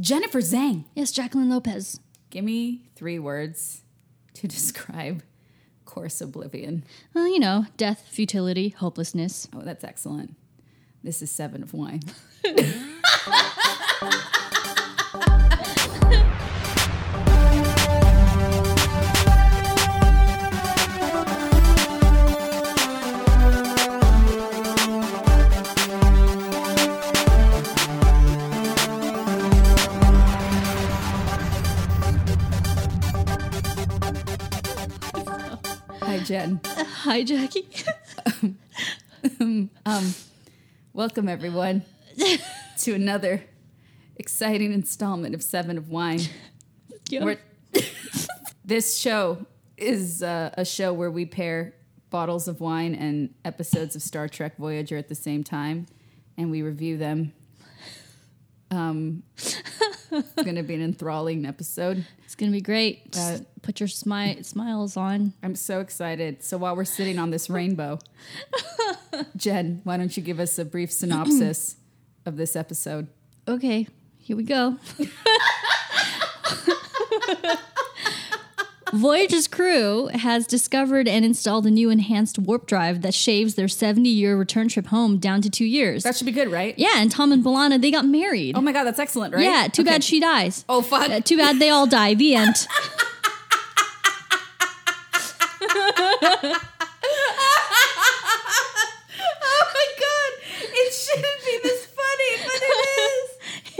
Jennifer Zhang. Yes, Jacqueline Lopez. Give me three words to describe Course Oblivion. Well, you know, death, futility, hopelessness. Oh, that's excellent. This is Seven of Wine. Hi, Jen. Hi, Jackie. Welcome, everyone, to another exciting installment of Seven of Wine. Yeah. This show is uh, a show where we pair bottles of wine and episodes of Star Trek Voyager at the same time, and we review them. Um, it's going to be an enthralling episode. It's gonna be great. Uh, put your smi- smiles on. I'm so excited. So while we're sitting on this rainbow, Jen, why don't you give us a brief synopsis of this episode? Okay, here we go. Voyager's crew has discovered and installed a new enhanced warp drive that shaves their 70 year return trip home down to two years. That should be good, right? yeah, and Tom and B'Elanna, they got married. Oh my God, that's excellent, right? Yeah, too Okay. bad she dies. Oh fuck! Uh, too bad they all die. The end. oh my God! It shouldn't be this funny, but it is.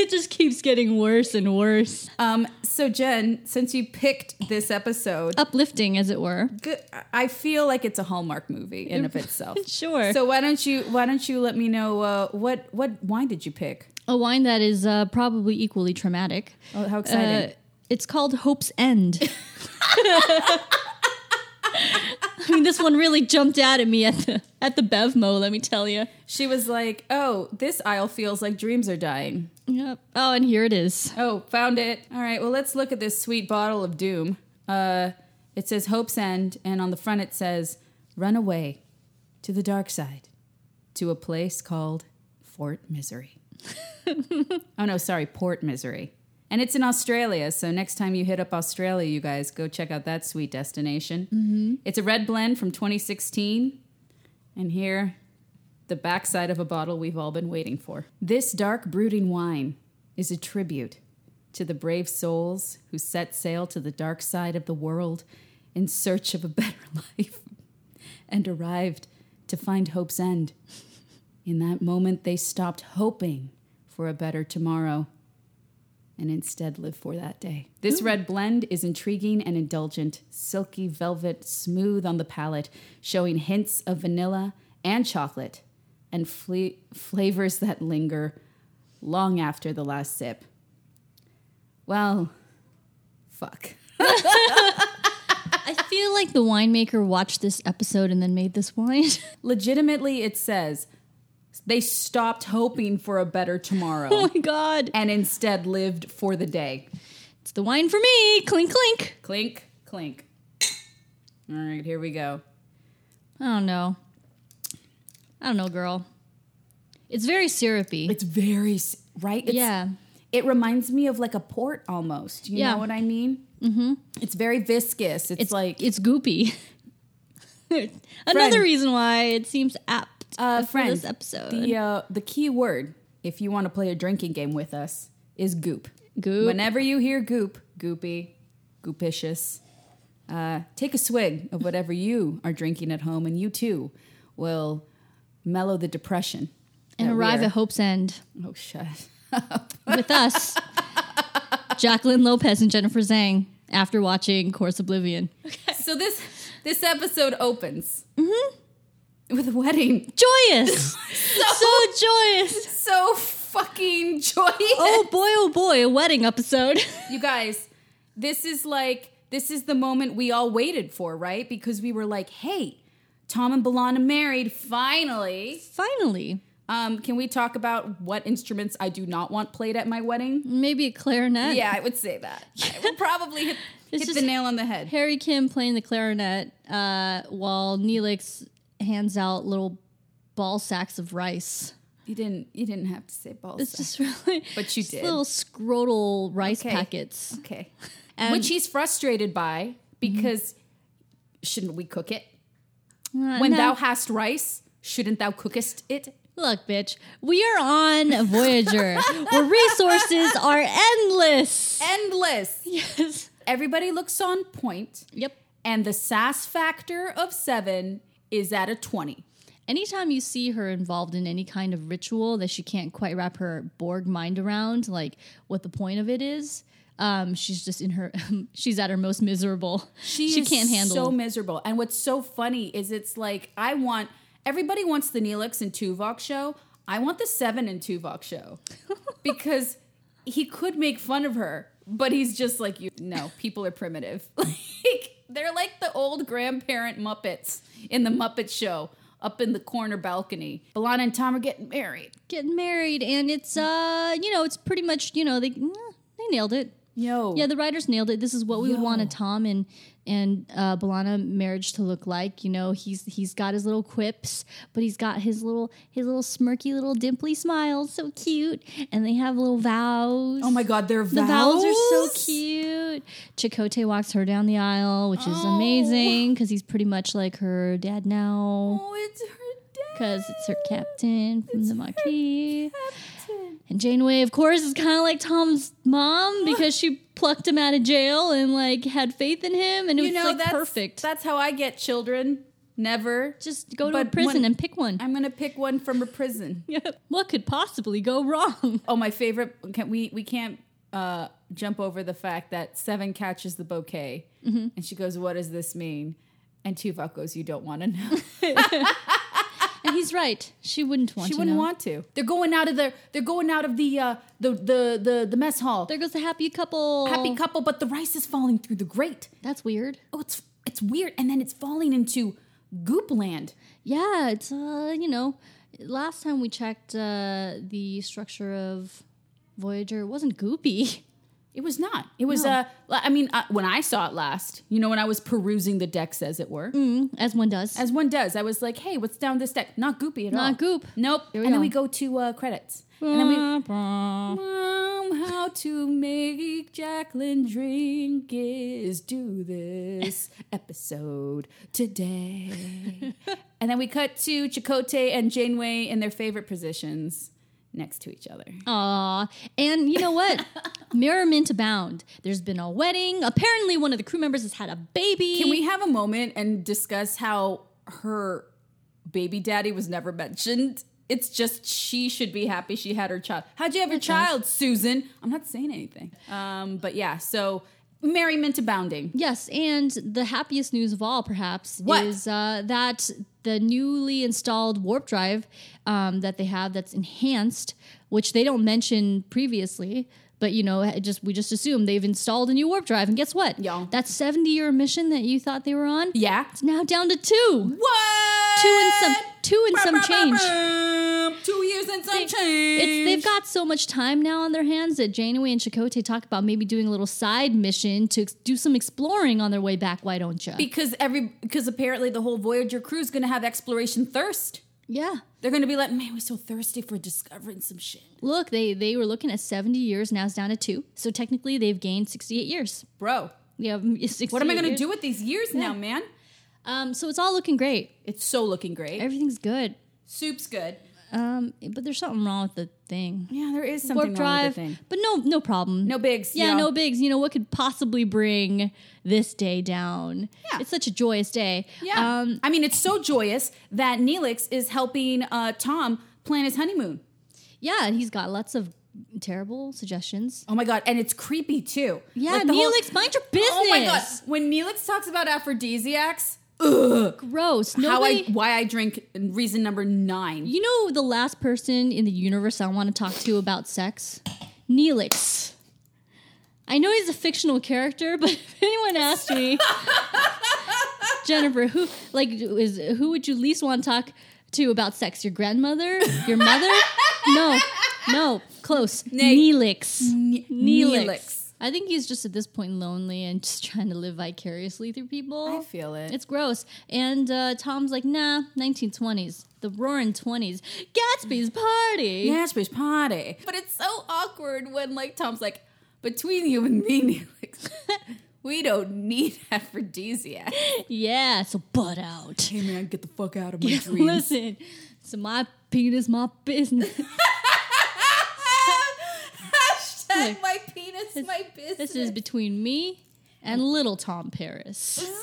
It just keeps getting worse and worse. Um. So Jen, since you picked this episode, Uplifting, as it were. good, I feel like it's a Hallmark movie in of itself. Sure. So why don't you why don't you let me know uh, what what wine did you pick? a wine that is uh, probably equally traumatic. Oh, how exciting! Uh, it's called Hope's End. I mean, this one really jumped out at me at the at the Bevmo. Let me tell you. she was like, "Oh, this aisle feels like dreams are dying." Yep. Oh, and here it is. Oh, found it. All right, well, let's look at this sweet bottle of doom. Uh, it says Hope's End, and on the front it says, Run away to the dark side, to a place called Fort Misery. oh, no, sorry, Port Misery. And it's in Australia, so next time you hit up Australia, you guys go check out that sweet destination. Mm-hmm. It's a red blend from 2016. And here, the backside of a bottle we've all been waiting for. This dark, brooding wine is a tribute to the brave souls who set sail to the dark side of the world in search of a better life and arrived to find hope's end. In that moment, they stopped hoping for a better tomorrow and instead live for that day. This red blend is intriguing and indulgent, silky velvet, smooth on the palate, showing hints of vanilla and chocolate, and flavors that linger long after the last sip. Well, fuck. I feel like the winemaker watched this episode and then made this wine. Legitimately, it says they stopped hoping for a better tomorrow oh my god! and instead lived for the day. It's the wine for me. Clink clink. Clink, clink. All right, here we go. I don't know. I don't know, girl. It's very syrupy. It's very right. It's, yeah. it reminds me of like a port almost. You Yeah. know what I mean? Mm-hmm. It's very viscous. It's, It's like it's goopy. Another reason why it seems apt uh, this episode. The uh, the key word, if you want to play a drinking game with us, is goop. Goop. Whenever you hear goop, goopy, goopicious, uh, take a swig of whatever you are drinking at home, and you too will mellow the depression and arrive at Hope's End Oh, shut. with us, Jacqueline Lopez and Jennifer Zhang, after watching Course Oblivion. Okay. So this this episode opens Mm-hmm. With a wedding. Joyous! so joyous! So fucking joyous. Oh boy, oh boy, a wedding episode. You guys, this is like this is the moment we all waited for, right? Because we were like, "Hey, Tom and B'Elanna married finally." Finally, Um, can we talk about what instruments I do not want played at my wedding? maybe a clarinet. Yeah, I would say that. I would probably hit, hit the nail on the head. Harry Kim playing the clarinet uh, while Neelix hands out little ball sacks of rice. You didn't. You didn't have to say ball It's just really. But you just did. Little scrotal rice Okay. packets. Okay. And- Which he's frustrated by because shouldn't we cook it? Uh, When no. thou hast rice, shouldn't thou cookest it? Look, bitch, we are on Voyager, where resources are endless. Endless. Yes. Everybody looks on point, Yep. and the sass factor of seven is at a 20. Anytime you see her involved in any kind of ritual that she can't quite wrap her Borg mind around, like what the point of it is, um, she's just in her, she's at her most miserable. She, is can't handle. It. So miserable. And what's so funny is it's like I want everybody wants the Neelix and Tuvok show. I want the Seven and Tuvok show because he could make fun of her, but he's just like you. No, people are primitive. Like they're like the old grandparent Muppets in the Muppet Show. Up in the corner balcony, B'Elanna and Tom are getting married. getting married, and it's uh, you know, it's pretty much you know they mm, they nailed it. Yo, Yeah, the writers nailed it. This is what we would want a Tom and and uh, B'Elanna marriage to look like. You know, he's he's got his little quips, but he's got his little his little smirky little dimply smile, so cute. And they have little vows. oh my God, their vows. The vows are so cute. Chakotay walks her down the aisle, which is Oh. amazing because he's pretty much like her dad now. Oh, it's her dad. Because it's her captain from the Maquis. And Janeway, of course, is kind of like Tom's mom because she plucked him out of jail and like had faith in him, and it You was know like that's perfect. That's how I get children. Never. Just go to a prison and pick one. I'm gonna pick one from a prison. what could possibly go wrong? Oh, my favorite. Can we we can't uh, jump over the fact that Seven catches the bouquet, Mm-hmm. and she goes, "What does this mean?" And Tuvok goes, "You don't want to know." he's right. She wouldn't want to. she to wouldn't know. want to. They're going out of the. They're going out of the uh, the, the the the mess hall. There goes the happy couple. Happy couple, but the rice is falling through the grate. That's weird. Oh, it's it's weird, and then it's falling into goop land. Yeah, it's uh, you know, last time we checked uh, the structure of Voyager, it wasn't goopy. It was not. It was. No. Uh, I mean, uh, when I saw it last, you know, when I was perusing the decks, as it were, As one does. as one does, I was like, "Hey, what's down this deck? Not goopy at all. Not goop. Nope." And then we go to uh, credits, and then we. Mom, how to make Jacqueline drink is do this episode today. and then we cut to Chakotay and Janeway in their favorite positions next to each other. Aw. And you know what? Merriment abound. There's been a wedding. Apparently, one of the crew members has had a baby. Can we have a moment and discuss how her baby daddy was never mentioned? It's just she should be happy she had her child. How'd you have your child, Susan? I'm not saying anything. Um, but yeah, so merriment abounding. Yes, and the happiest news of all, perhaps, What? is uh, that the newly installed warp drive um, that they have that's enhanced, which they don't mention previously. But you know, it just we just assume they've installed a new warp drive, and guess what? Yeah. that seventy-year mission that you thought they were on, Yeah. it's now down to two. What? Two and some, two and some change. Two years and some They- change. It's, they've got so much time now on their hands that Janeway and Chakotay talk about maybe doing a little side mission to do some exploring on their way back. Why don't you? because every because apparently the whole Voyager crew is going to have exploration thirst. Yeah. They're going to be like, man, we're so thirsty for discovering some shit, Look, they they were looking at 70 years, now it's down to two. So technically, they've gained 68 years. bro. Yeah, What am I going to do with these years now, man? Um, so it's all looking great. It's so looking great. Everything's good. Soup's good. Um, but there's something wrong with the thing. Yeah, there is something Warp wrong drive, with the thing. but no, no problem. No bigs. Yeah, no bigs. You know what could possibly bring this day down? Yeah. it's such a joyous day. Yeah. Um, I mean, it's so joyous that Neelix is helping uh, Tom plan his honeymoon. yeah, and he's got lots of terrible suggestions. Oh my god, and it's creepy too. Yeah, Like the whole- Neelix, mind your business. Oh my god, when Neelix talks about aphrodisiacs, gross. how. I why I drink reason number nine. You know the last person in the universe I want to talk to about sex? Neelix. I know he's a fictional character, but if anyone asked me, Jennifer, who like is who would you least want to talk to about sex? Your grandmother? Your mother? no, no, close. Nay. Neelix. Neelix. Neelix. I think he's just at this point lonely and just trying to live vicariously through people. I feel it. It's gross. And uh, Tom's like, nah, 1920s. The roaring 20s. Gatsby's party. Gatsby's party. But it's so awkward when like Tom's like, between you and me, Neelix, we don't need aphrodisiac. Yeah, so butt out. Hey man, get the fuck out of my Yeah, dreams. listen, so my penis, my business. Hashtag Look, my penis, my business. this is between me and little Tom Paris.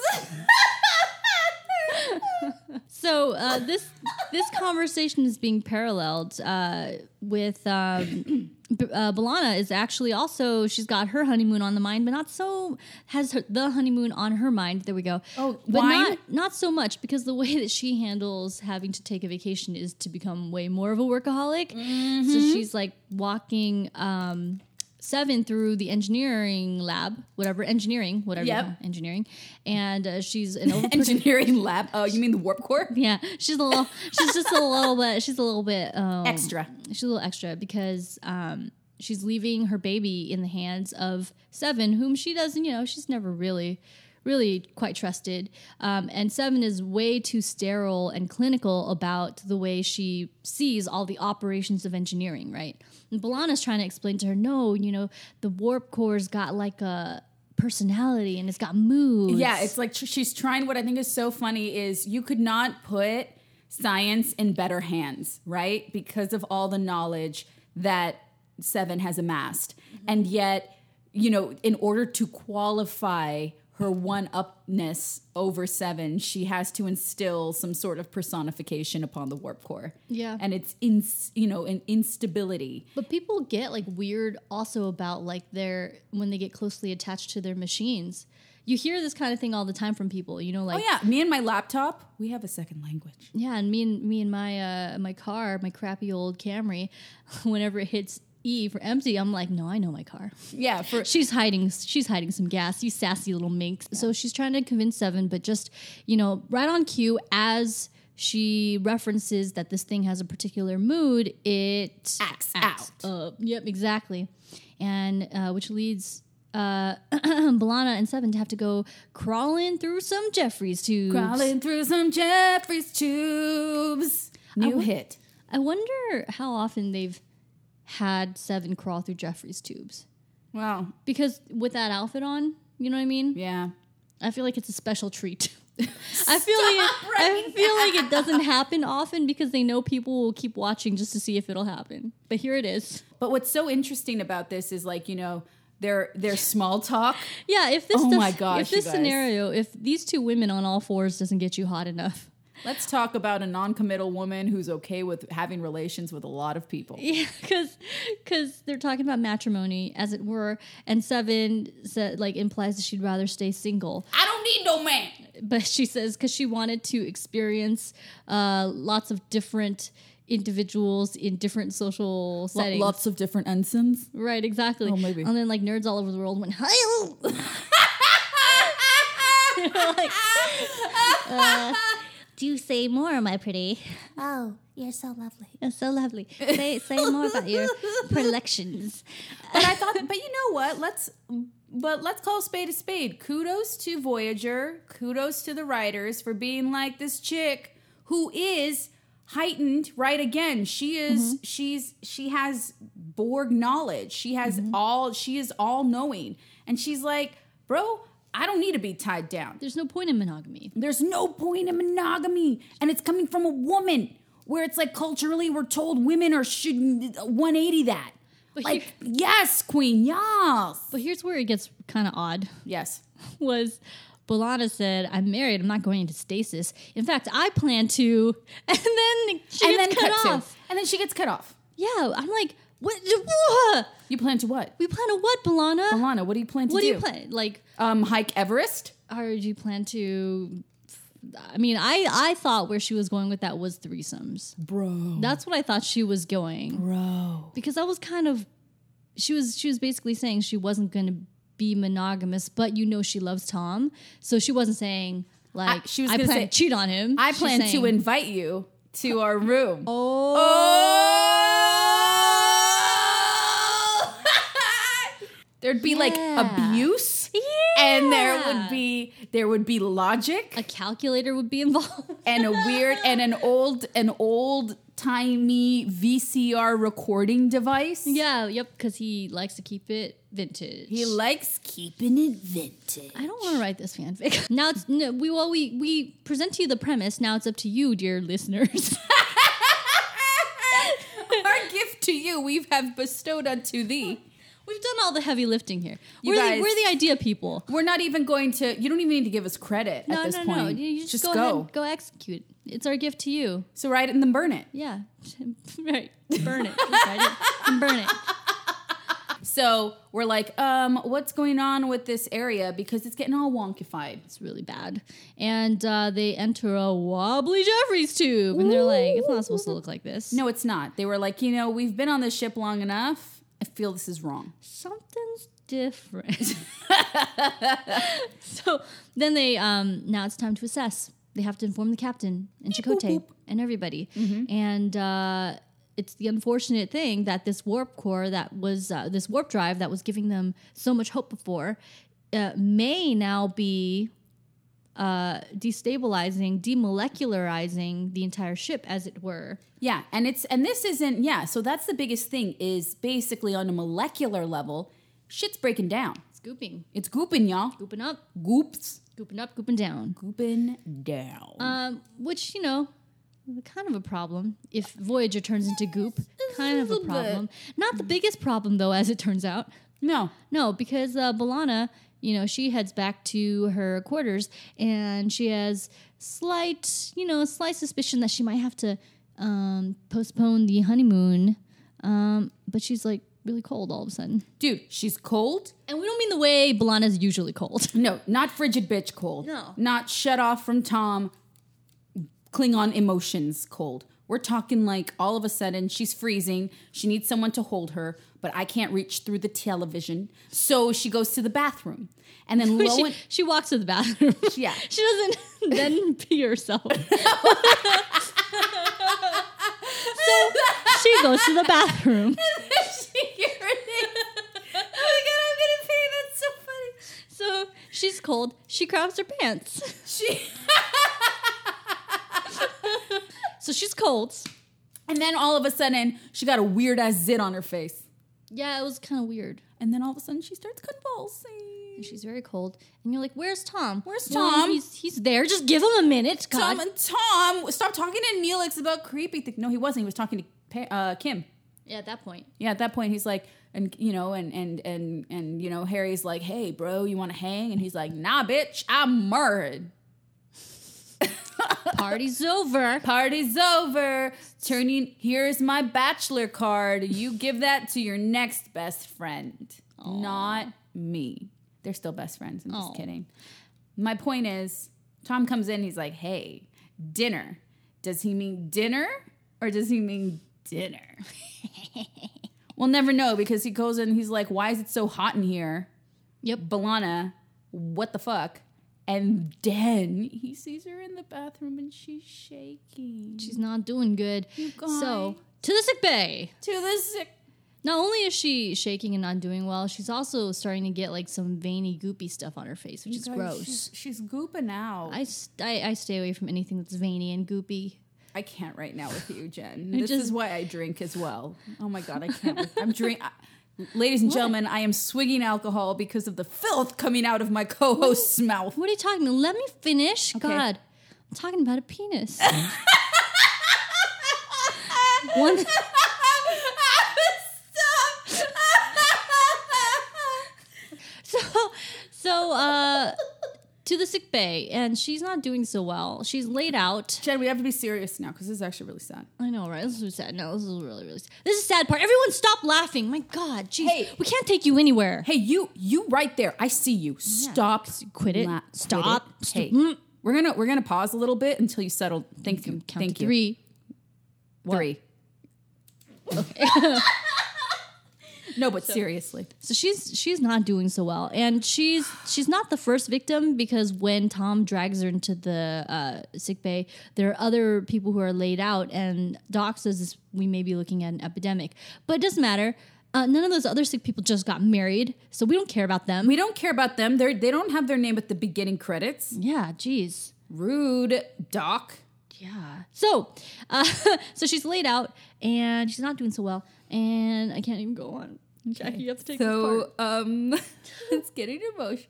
So uh, this this conversation is being paralleled uh, with um, B- uh, B'Elanna is actually also she's got her honeymoon on the mind, but not so has her, the honeymoon on her mind. There we go. Oh, but wine? not not so much because the way that she handles having to take a vacation is to become way more of a workaholic. Mm-hmm. So she's like walking. Um, Seven through the engineering lab, whatever engineering, whatever Yep. engineering, and uh, she's an over engineering lab. Oh, you mean the warp core? yeah, she's a little. She's just a little bit. She's a little bit um, Extra. She's a little extra because um, she's leaving her baby in the hands of Seven, whom she doesn't. You know, she's never really, really quite trusted. Um, and Seven is way too sterile and clinical about the way she sees all the operations of engineering. Right. And B'Elanna's trying to explain to her, no, you know, the warp core's got like a personality and it's got moods. Yeah, it's like she's trying. What I think is so funny is you could not put science in better hands, right? Because of all the knowledge that Seven has amassed. And yet, you know, in order to qualify her one upness over Seven, she has to instill some sort of personification upon the warp core. Yeah. And it's in, you know, an instability. But people get like weird also about like their when they get closely attached to their machines. You hear this kind of thing all the time from people, you know, like Oh yeah, me and my laptop, we have a second language. yeah, and me and me and my uh my car, my crappy old Camry, whenever it hits E for empty, I'm like, no, I know my car. Yeah, for She's hiding she's hiding some gas, you sassy little minx. So she's trying to convince Seven, but just, you know, right on cue as she references that this thing has a particular mood, it Acts out. Uh, yep, exactly. And uh, which leads uh, B'Elanna and Seven to have to go crawling through some Jefferies tubes. Crawling through some Jefferies tubes. New hit. I wonder how often they've had Seven crawl through Jefferies tubes. Wow. Because with that outfit on, you know what I mean? Yeah. I feel like it's a special treat. I feel like it, I feel like it doesn't happen often because they know people will keep watching just to see if it'll happen. But here it is. But what's so interesting about this is like, you know, their their small talk. Yeah, if this Oh does- my gosh, if this scenario, if these two women on all fours doesn't get you hot enough. Let's talk about a non-committal woman who's okay with having relations with a lot of people. Yeah, because because they're talking about matrimony, as it were, and Seven said like implies that she'd rather stay single, I don't need no man. but she says because she wanted to experience uh, lots of different individuals in different social settings. Lots of different ensigns. Right, exactly. Oh, maybe. And then like nerds all over the world went, hi. like, uh, do say more, my pretty. Oh, you're so lovely. You're so lovely. Say say more about your predilections. But I thought, but you know what? Let's, but let's call a spade a spade. Kudos to Voyager. Kudos to the writers for being like this chick who is heightened. Right again, she is. Mm-hmm. She's she has Borg knowledge. She has mm-hmm. all. She is all knowing, and she's like, bro. I don't need to be tied down. There's no point in monogamy. There's no point in monogamy, and it's coming from a woman. Where it's like culturally, we're told women are should uh, 180 that. But like here- yes, queen, yes, But here's where it gets kind of odd. yes. Was B'Elanna said, "I'm married. I'm not going into stasis. In fact, I plan to." And then she and gets then cut cut off. to, and then she gets cut off. Yeah, I'm like, what? what? You plan to what, We plan to what, B'Elanna? Alana? What do you plan to what do do? you plan? Like, Um, hike Everest. or do you plan to? I mean, I I thought where she was going with that was threesomes. Bro, That's what I thought she was going bro. because that was kind of she was she was basically saying she wasn't going to be monogamous, but you know she loves Tom, so she wasn't saying like I- she was I gonna plan say, to cheat on him. I plan to invite you to our room. Oh, Oh! There'd be like Yeah. abuse, and there would be there would be logic, A calculator would be involved. and a weird and an old an old timey VCR recording device. yeah, yep, because he likes to keep it vintage. He likes keeping it vintage. I don't want to write this fanfic. Now it's no, we well we we present to you the premise. Now it's up to you, dear listeners. Our gift to you, we have bestowed unto thee. We've done all the heavy lifting here. You we're, guys- the, we're the idea people. We're not even going to. You don't even need to give us credit No, at this no, point. no. You you just, just go, go. ahead, go execute. It's our gift to you. So write it and then burn it. Yeah, right. Burn it. It and burn it. So we're like, um, what's going on with this area because it's getting all wonkified. It's really bad. And uh, they enter a wobbly Jefferies tube, and they're like, "It's not supposed to look like this." No, it's not. They were like, you know, we've been on this ship long enough. I feel this is wrong. something's different. so then they um now it's time to assess. They have to inform the captain and Chakotay boop. and everybody. And uh it's the unfortunate thing that this warp core that was uh, this warp drive that was giving them so much hope before uh, may now be uh, destabilizing, demolecularizing the entire ship, as it were. Yeah, and it's and this isn't yeah. So that's the biggest thing is basically on a molecular level, shit's breaking down. Scooping, It's gooping, y'all. gooping up, Goops, gooping up, gooping down. gooping down. Um, which you know, kind of a problem if Voyager turns into goop. Kind of a problem. Not the biggest problem though, as it turns out. no, No, because uh, B'Elanna, you know, she heads back to her quarters and she has slight, you know, slight suspicion that she might have to um, postpone the honeymoon. Um, but she's like really cold all of a sudden. dude, she's cold. And we don't mean the way B'Elanna's usually cold. No, not frigid bitch cold. No. Not shut off from Tom, Klingon emotions cold. We're talking like all of a sudden she's freezing. She needs someone to hold her, but I can't reach through the television. So she goes to the bathroom. And then she, and she walks to the bathroom. Yeah. she doesn't then pee herself. so she goes to the bathroom. And she urinates. Oh my god, I'm gonna pee. That's so funny. So she's cold. She grabs her pants. She So she's cold. And then all of a sudden she got a weird ass zit on her face. Yeah, it was kind of weird. And then all of a sudden she starts convulsing. And she's very cold. And you're like, "Where's Tom? Where's Well, Tom?" he's he's there. Just give him a minute." God. Tom and Tom, stop talking to Neelix about creepy things. No, he wasn't. He was talking to uh, Kim. yeah, at that point. Yeah, at that point he's like, and you know, and and and and you know, Harry's like, "Hey, bro, you want to hang?" And he's like, "Nah, bitch, I'm married. Party's over. Party's over. Turning. Here's my bachelor card. You give that to your next best friend, not me. They're still best friends. I'm just kidding. My point is, Tom comes in. He's like, "Hey, dinner. Does he mean dinner or does he mean dinner?" we'll never know because he goes in. He's like, "Why is it so hot in here?" Yep. B'Elanna, what the fuck? And then he sees her in the bathroom and she's shaking. She's not doing good. You So to the sick bay. to the sick. Not only is she shaking and not doing well, she's also starting to get like some veiny, goopy stuff on her face, which is gross. She's, she's gooping out. I, I, I stay away from anything that's veiny and goopy. I can't right now with you, Jen. This just- is why I drink as well. Oh my god, I can't. with- I'm drink. I- Ladies and gentlemen, I am swigging alcohol because of the filth coming out of my co-host's mouth. What are you talking about? Let me finish. God, I'm talking about a penis. One, so, so, uh, to the sick bay, and she's not doing so well. She's laid out. Jen, we have to be serious now because this is actually really sad. I know, right? This is sad. No, this is really, really sad. This is sad part. Everyone stop laughing. My God, jeez. Hey. we can't take you anywhere. Hey, you, you right there. I see you. Stop. quit it. la- Stop. it. Hey, mm. we're gonna we're gonna pause a little bit until you settle. Thank you. Count Thank you. three. Three. no, but seriously. So she's she's not doing so well, and she's she's not the first victim because when Tom drags her into the uh, sick bay, there are other people who are laid out, and Doc says this, we may be looking at an epidemic, but it doesn't matter. Uh, none of those other sick people just got married, so we don't care about them. We don't care about them. They're they don't have their name at the beginning credits. yeah, jeez. Rude, Doc. Yeah. So, uh, so she's laid out and she's not doing so well, and I can't even go on. Jackie, you have to take. So um, it's getting emotional.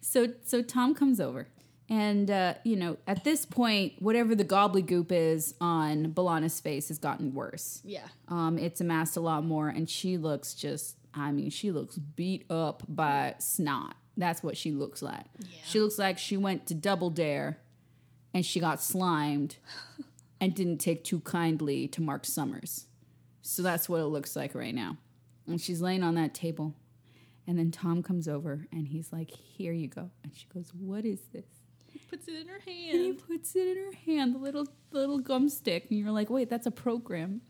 So so Tom comes over, and uh, you know at this point, whatever the gobbledygook is on B'Elanna's face has gotten worse. Yeah. Um, it's amassed a lot more, and she looks just. I mean, she looks beat up by snot. That's what she looks like. She looks like she went to Double Dare, and she got slimed, and didn't take too kindly to Mark Summers. So that's what it looks like right now. And she's laying on that table. And then Tom comes over and he's like, Here you go. And she goes, What is this? He puts it in her And he puts it in her hand, the little the little gum stick. And you're like, Wait, that's a program.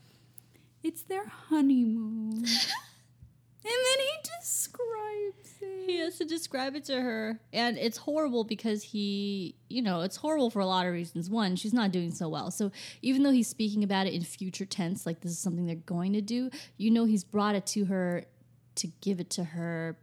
It's their honeymoon. and then he describes it. He has to describe it to her, and it's horrible because he, you know, it's horrible for a lot of reasons. One, she's not doing so well. So even though he's speaking about it in future tense, like this is something they're going to do, you know, he's brought it to her to give it to her,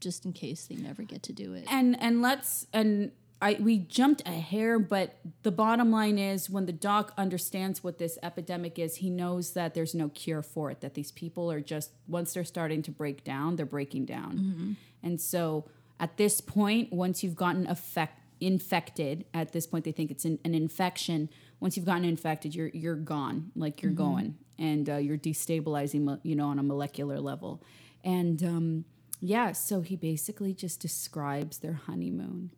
just in case they never get to do it. and and let's and I we jumped a hair, but the bottom line is when the doc understands what this epidemic is, he knows that there's no cure for it. That these people are just once they're starting to break down, they're breaking down, and so at this point, once you've gotten affect, infected, at this point they think it's an, an infection. Once you've gotten infected, you're you're gone, like you're going, and uh, you're destabilizing, you know, on a molecular level, and. um yeah, so he basically just describes their honeymoon.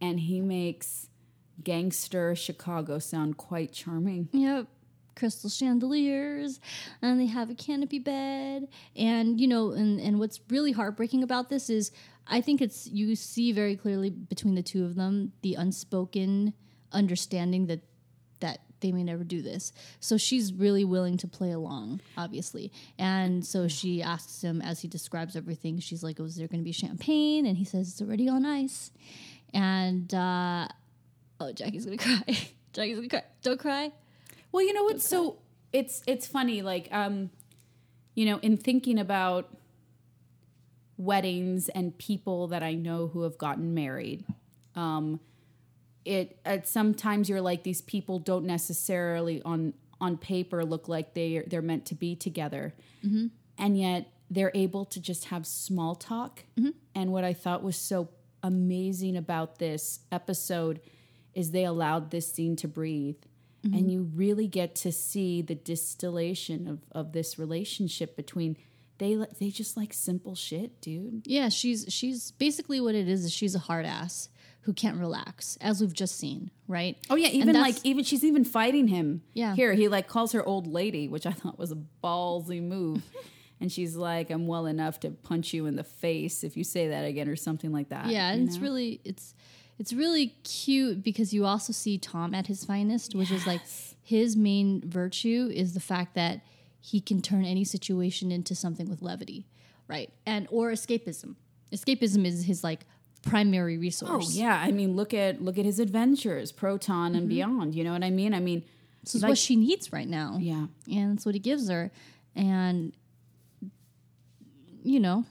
And he makes gangster Chicago sound quite charming. Yep. Crystal chandeliers, and they have a canopy bed. And, you know, and, and what's really heartbreaking about this is I think it's, you see very clearly between the two of them the unspoken understanding that, that they may never do this. So she's really willing to play along, obviously. And so she asks him as he describes everything, she's like, oh, Was there going to be champagne? And he says, It's already on ice. And, uh, oh, Jackie's to cry. Jackie's to cry. Don't cry. Well, you know what? so it's it's funny like um you know in thinking about weddings and people that I know who have gotten married um it at sometimes you're like these people don't necessarily on on paper look like they they're meant to be together and yet they're able to just have small talk and what I thought was so amazing about this episode is they allowed this scene to breathe. Mm-hmm. And you really get to see the distillation of, of this relationship between they they just like simple shit dude. Yeah, she's she's basically what it is is she's a hard ass who can't relax, as we've just seen, right? oh yeah even like even she's even fighting him. Yeah. here he like calls her old lady which i thought was a ballsy move and she's like i'm well enough to punch you in the face if you say that again or something like that Yeah, you and it's know? really it's it's really cute because you also see Tom at his finest, which is like his main virtue is the fact that he can turn any situation into something with levity, right? And or escapism. Escapism is his like primary resource. Oh yeah, I mean look at look at his adventures, Proton and mm-hmm. beyond. You know what I mean? I mean, This is like- what she needs right now. yeah, and that's what he gives her and you know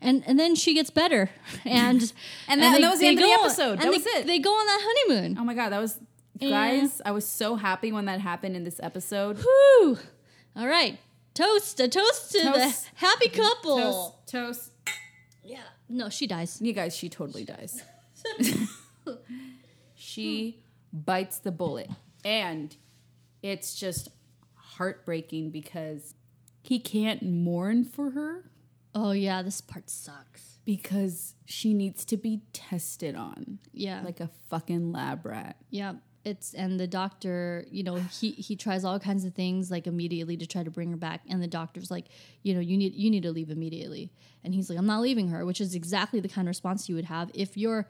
and and then she gets better and And that- and that was the end of the episode. and That they, was it. they go on that honeymoon Oh my god, that was guys. I was so happy when that happened in this episode. Whew. all right toast a toast to Toast. the happy couple Toast, toast. yeah no she dies You guys, she totally dies. she bites the bullet, and it's just heartbreaking because he can't mourn for her oh yeah this part sucks. Because she needs to be tested on. Yeah. Like a fucking lab rat. Yeah, it's and the doctor, you know, he he tries all kinds of things like immediately to try to bring her back, and the doctor's like, you know, you need you need to leave immediately, and he's like, I'm not leaving her, which is exactly the kind of response you would have if your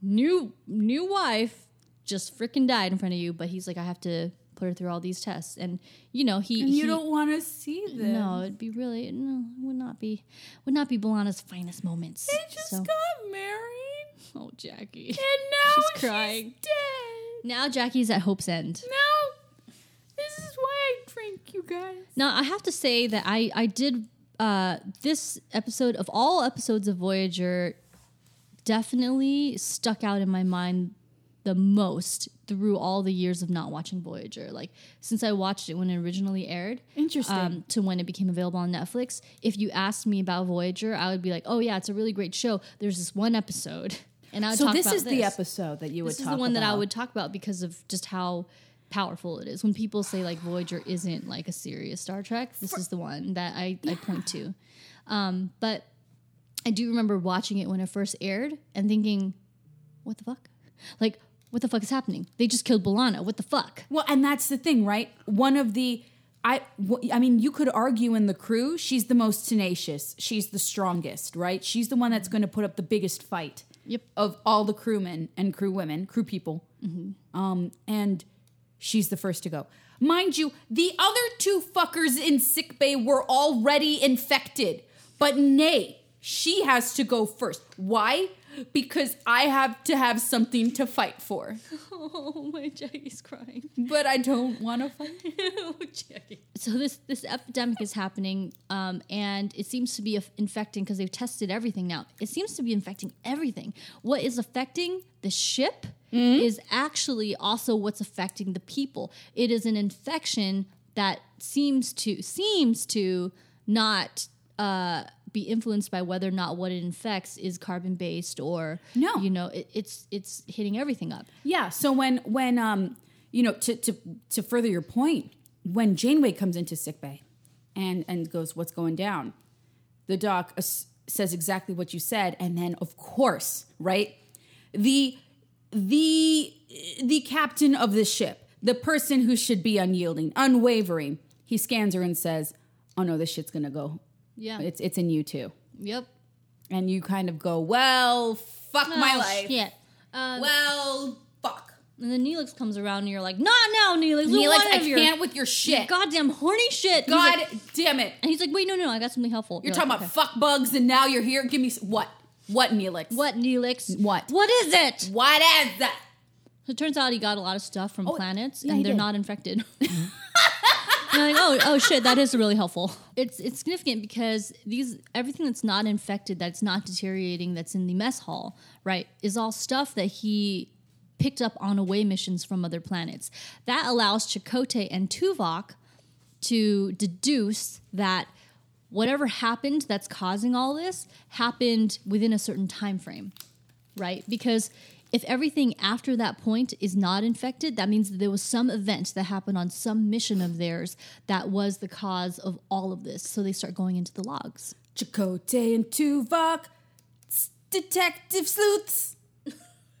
new new wife just freaking died in front of you, but he's like, I have to put her through all these tests, and you know, he And you he- don't want to see this. no, it'd be really no, it would not be would not be B'Elanna's finest moments. They just So- got married, oh, Jackie, and now She's she's, crying. dead. now Jackie's at Hope's End. No, this is why I drink, you guys. Now I have to say that I I did uh, this episode of all episodes of Voyager definitely stuck out in my mind the most through all the years of not watching Voyager. Like since I watched it when it originally aired, Interesting. um, to when it became available on Netflix. If you asked me about Voyager, I would be like, "Oh yeah, it's a really great show." There's this one episode, and I would So talk this about is the episode that you would talk about. This is the one that I would talk about because of just how powerful it is. When people say like Voyager isn't like a serious Star Trek, this is the one that I, I point to. Um, but I do remember watching it when it first aired and thinking, what the fuck? Like, what the fuck is happening? They just killed B'Elanna. What the fuck? Well, and that's the thing, right? One of the I w- I mean, you could argue in the crew, she's the most tenacious. She's the strongest, right? She's the one that's going to put up the biggest fight. Yep. Of all the crewmen and crew women, crew people. Um, and she's the first to go. Mind you, the other two fuckers in sickbay were already infected. But nay, she has to go first. Why? Because I have to have something to fight for. Oh, my Jackie's crying. But I don't want to fight. oh, Jackie. So this this epidemic is happening um, and it seems to be infecting because they've tested everything now it seems to be infecting everything what is affecting the ship is actually also what's affecting the people it is an infection that seems to seems to not uh, be influenced by whether or not what it infects is carbon based or No. you know it, it's it's hitting everything up Yeah. So when when um you know to to to further your point, when Janeway comes into sickbay and and goes, "What's going down?" The doc says exactly what you said, and then of course, right, the the the captain of the ship, the person who should be unyielding, unwavering, he scans her and says, "Oh no, this shit's gonna go. Yeah It's it's in you too." yep And you kind of go, "Well, fuck my Oh, life. shit. Uh, Well, fuck." And then Neelix comes around and you're like, not now, Neelix. Neelix, I your, can't with your your shit. goddamn horny shit. And God like- damn it. and he's like, wait, no, no, I got something helpful. You're You're talking like, about fuck bugs and now you're here. Give me what? What, Neelix? what, Neelix? What? What is it? What is that? So it turns out he got a lot of stuff from Oh, planets yeah, and they're did. not infected. Like, oh, oh shit, that is really helpful. It's it's significant because these everything that's not infected, that's not deteriorating, that's in the mess hall, right, is all stuff that he picked up on away missions from other planets. That allows Chakotay and Tuvok to deduce that whatever happened that's causing all this happened within a certain time frame right because if everything after that point is not infected that means that there was some event that happened on some mission of theirs that was the cause of all of this so they start going into the logs Chakotay and Tuvok, detective sleuths.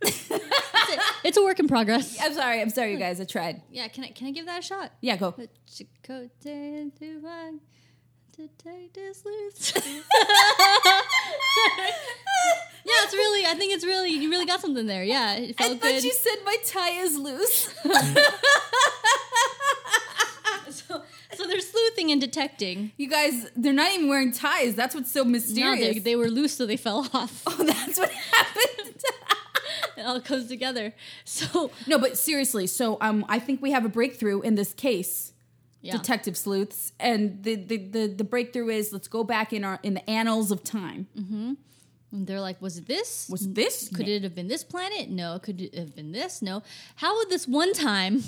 it's a work in progress I'm sorry. I'm sorry, you guys. I tried. yeah can i can i give that a shot Yeah, go. Uh, Chakotay and Tuvok, detective sleuths. yeah, it's really. I think it's really. You really got something there. Yeah, it I felt thought good. you said my tie is loose. so, so they're sleuthing and detecting. you guys, they're not even wearing ties. That's what's so No, mysterious. they, they were loose, so they fell off. oh, that's what happened. it all comes together. So no, but seriously. So um, I think we have a breakthrough in this case. yeah, detective sleuths and the, the the the breakthrough is let's go back in our in the annals of time and they're like, was it this? was this Could it have been this planet? No. Could it have been this? No. How would this one time?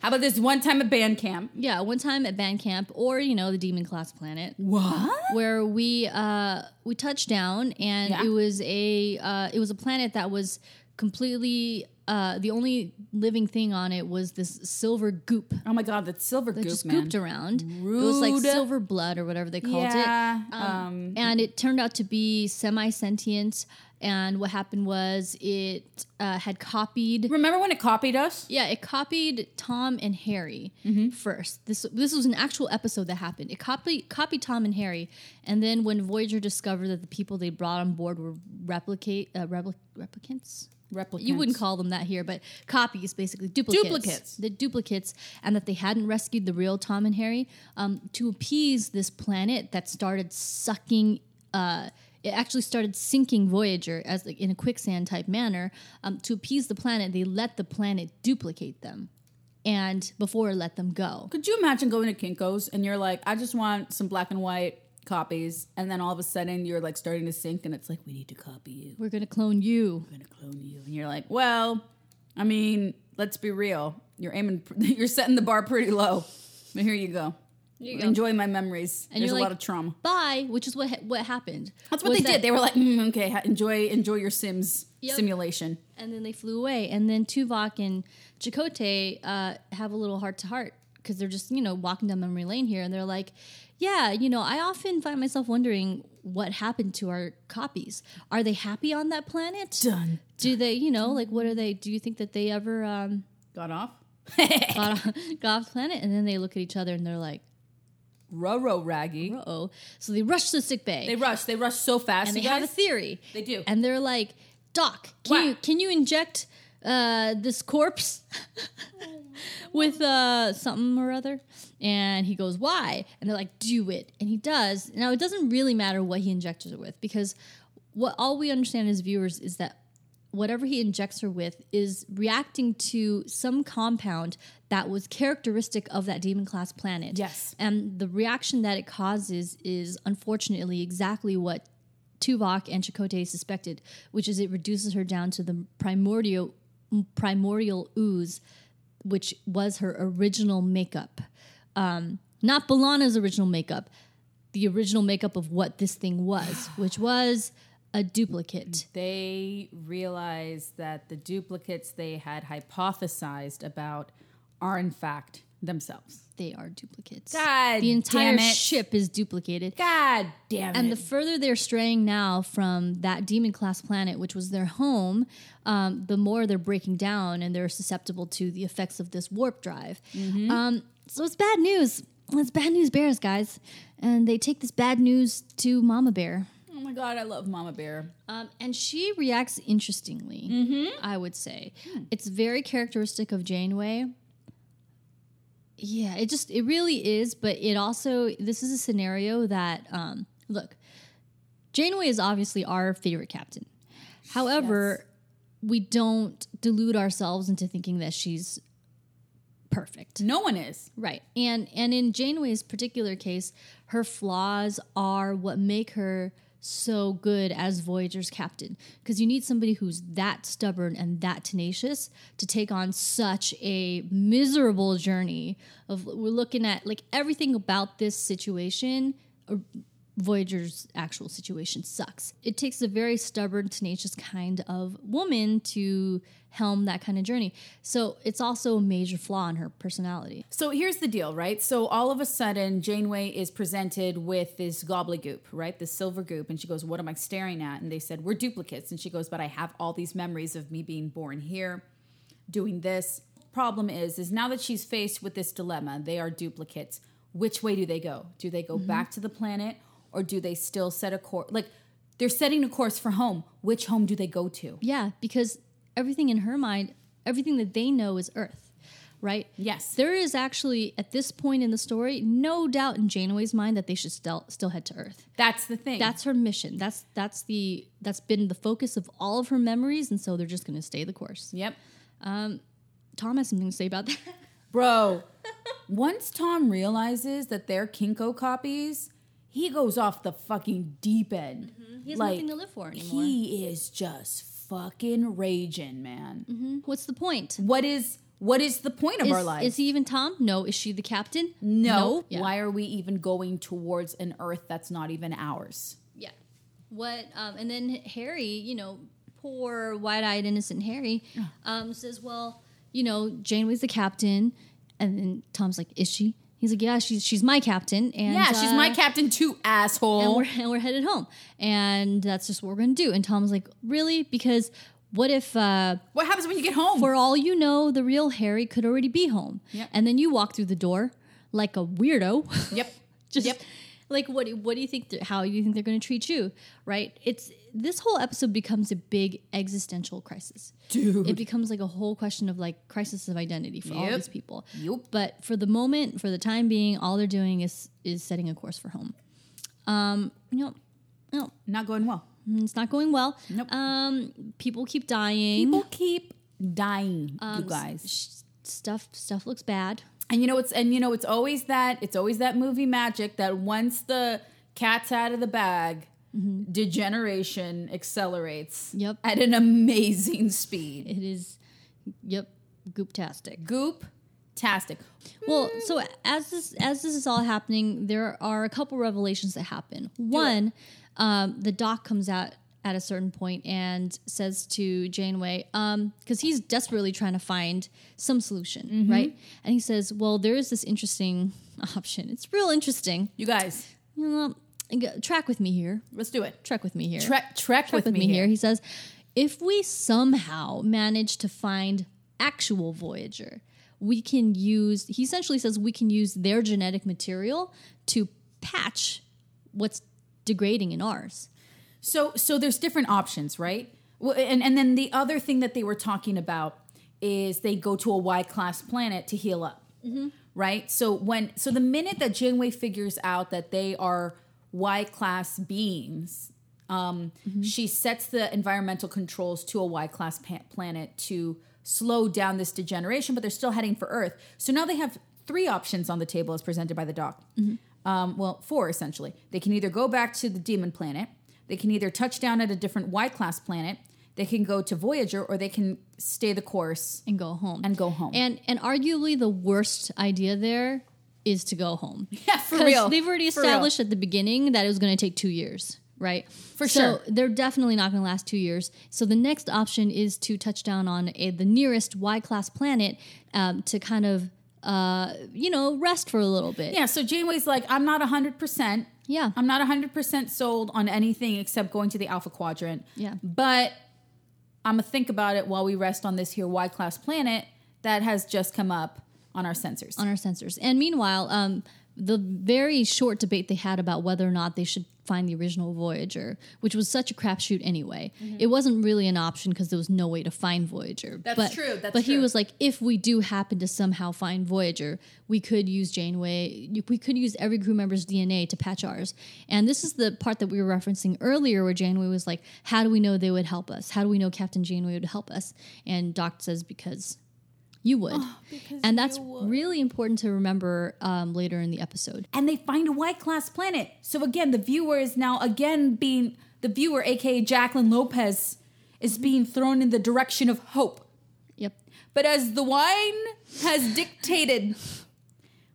how about this one time at band camp Yeah, one time at band camp, or you know, the demon class planet. what where we uh we touched down and Yeah. it was a uh it was a planet that was completely uh the only living thing on it was this silver goop. Oh my god that silver that goop just man. gooped around. It was like silver blood or whatever they called yeah it um, and it turned out to be semi-sentient and what happened was it uh, had copied remember when it copied us? Yeah, it copied Tom and Harry first. This this was an actual episode that happened. It copied copied Tom and Harry, and then when Voyager discovered that the people they brought on board were replicate uh, repli- replicants. Replicants You wouldn't call them that here, but copies, basically duplicates. Duplicates. The duplicates, and that they hadn't rescued the real Tom and Harry um, to appease this planet that started sucking. Uh, it actually started sinking Voyager as like, in a quicksand type manner. Um, to appease the planet, they let the planet duplicate them, and before it let them go. could you imagine going to kinkos and you're like i just want some black and white copies, and then all of a sudden you're like starting to sink, and it's like we need to copy you. We're gonna clone you. We're gonna clone you, and you're like, well, I mean, let's be real. You're aiming, you're setting the bar pretty low. But here you go. you go. Enjoy my memories. And There's a you're lot like, of trauma. Bye, which is what ha- what happened. That's what they that- did. They were like, mm, okay, ha- enjoy, enjoy your Sims Yep. simulation. and then they flew away. And then Tuvok and Chakotay uh, have a little heart to heart because they're just you know walking down memory lane here, and they're like, "Yeah, you know, I often find myself wondering what happened to our copies. Are they happy on that planet? Done. Do they, you know, like what are they? Do you think that they ever um, Got off. got, off, got off planet?" And then they look at each other and they're like, Roro raggy. "Uh oh!" So they rush to the sick bay They rush. They rush so fast. and they you have a theory. They do. and they're like, "Doc, can What? you can you inject uh, this corpse with uh, something or other?" And he goes, "Why?" And they're like, "Do it." And he does. Now it doesn't really matter what he injects her with because what all we understand as viewers is that whatever he injects her with is reacting to some compound that was characteristic of that demon class planet. Yes. And the reaction that it causes is unfortunately exactly what Tuvok and Chakotay suspected, which is it reduces her down to the primordial primordial ooze, which was her original makeup. Um, not B'Elanna's original makeup, the original makeup of what this thing was, which was a duplicate. they realized that the duplicates they had hypothesized about are in fact themselves. They are duplicates. God the entire ship is duplicated. God damn it. And the further they're straying now from that demon class planet, which was their home, um, the more they're breaking down and they're susceptible to the effects of this warp drive. Mm-hmm. Um, so it's bad news. It's bad news bears, guys. And they take this bad news to Mama Bear. oh my god, I love Mama Bear. Um, and she reacts interestingly, Mm-hmm. I would say. Hmm. It's very characteristic of Janeway. Yeah, it just, it really is. But it also, this is a scenario that, um, look, Janeway is obviously our favorite captain. However, we don't delude ourselves into thinking that she's perfect. No one is. Right. And and in Janeway's particular case, her flaws are what make her so good as Voyager's captain because you need somebody who's that stubborn and that tenacious to take on such a miserable journey of we're looking at like everything about this situation Voyager's actual situation sucks. It takes a very stubborn, tenacious kind of woman to helm that kind of journey. So it's also a major flaw in her personality. So here's the deal, right? So all of a sudden, Janeway is presented with this gobbledygook, right? This silver goop. And she goes, What am I staring at? And they said, We're duplicates. And she goes, But I have all these memories of me being born here, doing this. Problem is, is now that she's faced with this dilemma, they are duplicates. Which way do they go? Do they go mm-hmm. back to the planet or do they still set a course? Like, they're setting a course for home. Which home do they go to? Yeah, because everything in her mind, everything that they know is Earth, right? Yes. There is actually, at this point in the story, no doubt in Janeway's mind that they should still still head to Earth. That's the thing. That's her mission. That's that's the that's been the focus of all of her memories, and so they're just going to stay the course. yep. Um, Tom has something to say about that. Bro, once Tom realizes that they're Kinko copies, he goes off the fucking deep end. He has nothing to live for anymore. He is just fucking raging, man. What's the point? What is what is the point of Is, our life? is he even Tom? No. Is she the captain? no. Yeah. Why are we even going towards an Earth that's not even ours? Yeah. What? Um, and then Harry, you know, poor wide-eyed innocent Harry, um, says, "Well, you know, Janeway's the captain," and then Tom's like, "Is she?" He's like, "Yeah, she's she's my captain." And yeah, she's uh, my captain too, asshole. and we're and we're headed home, and that's just what we're gonna do. And Tom's like, "Really? Because what if?" Uh, what happens when you get home? for all you know, the real Harry could already be home. Yep. And then you walk through the door like a weirdo. yep. Just Yep. like what? do- What do you think? th- How do you think they're going to treat you? Right? It's this whole episode becomes a big existential crisis. Dude. It becomes like a whole question of like crisis of identity for all these people. Yup. But for the moment, for the time being, all they're doing is is setting a course for home. Um, you know, no, Not going well. it's not going well. Nope. Um, people keep dying. People keep dying, Um, you guys. Sh- stuff stuff looks bad. And you know it's and you know it's always that it's always that movie magic that once the cat's out of the bag. Mm-hmm. Degeneration accelerates. Yep. At an amazing speed. It is, yep, gooptastic. Goop tastic. Well, hmm. so as this as this is all happening, there are a couple revelations that happen. One, um, the doc comes out at a certain point and says to Janeway, um, because he's desperately trying to find some solution, mm-hmm. right? And he says, "Well, there is this interesting option. It's real interesting. You guys, You know, track with me here. let's do it. Trek with me here. Trek, trek, Trek with, me here. He says, if we somehow manage to find actual Voyager, we can use, he essentially says we can use their genetic material to patch what's degrading in ours. So so there's different options, right? Well, and and then the other thing that they were talking about is they go to a Y class planet to heal up, mm-hmm. right? So when so the minute that Janeway figures out that they are Y class beings, um, she sets the environmental controls to a Y class pa- planet to slow down this degeneration, but they're still heading for Earth. So now they have three options on the table as presented by the doc. Um, well, four essentially. They can either go back to the demon planet, they can either touch down at a different Y class planet, they can go to Voyager, or they can stay the course And go home. and go home. And and arguably the worst idea there is to go home. yeah, for real. They've already established at the beginning that it was going to take two years, right? For so sure. They're definitely not going to last two years. So the next option is to touch down on a, the nearest Y class planet um, to kind of, uh, you know, rest for a little bit. Yeah, so Janeway's like, I'm not 100%. Yeah. I'm not 100% sold on anything except going to the Alpha Quadrant. Yeah. But I'm going to think about it while we rest on this here Y class planet that has just come up on our sensors. on our sensors. And meanwhile, um, the very short debate they had about whether or not they should find the original Voyager, which was such a crapshoot anyway, it wasn't really an option because there was no way to find Voyager. Mm-hmm. That's but, true, that's but he was like, if we do happen to somehow find Voyager, we could use Janeway. We could use every crew member's DNA to patch ours. And this is the part that we were referencing earlier, where Janeway was like, "How do we know they would help us? How do we know Captain Janeway would help us?" And Doc says, "Because." You would. Oh, and that's really important to remember um, later in the episode. and they find a Y class planet. So again, the viewer is now again being the viewer, aka Jacqueline Lopez, is being thrown in the direction of hope. Yep. But as the wine has dictated,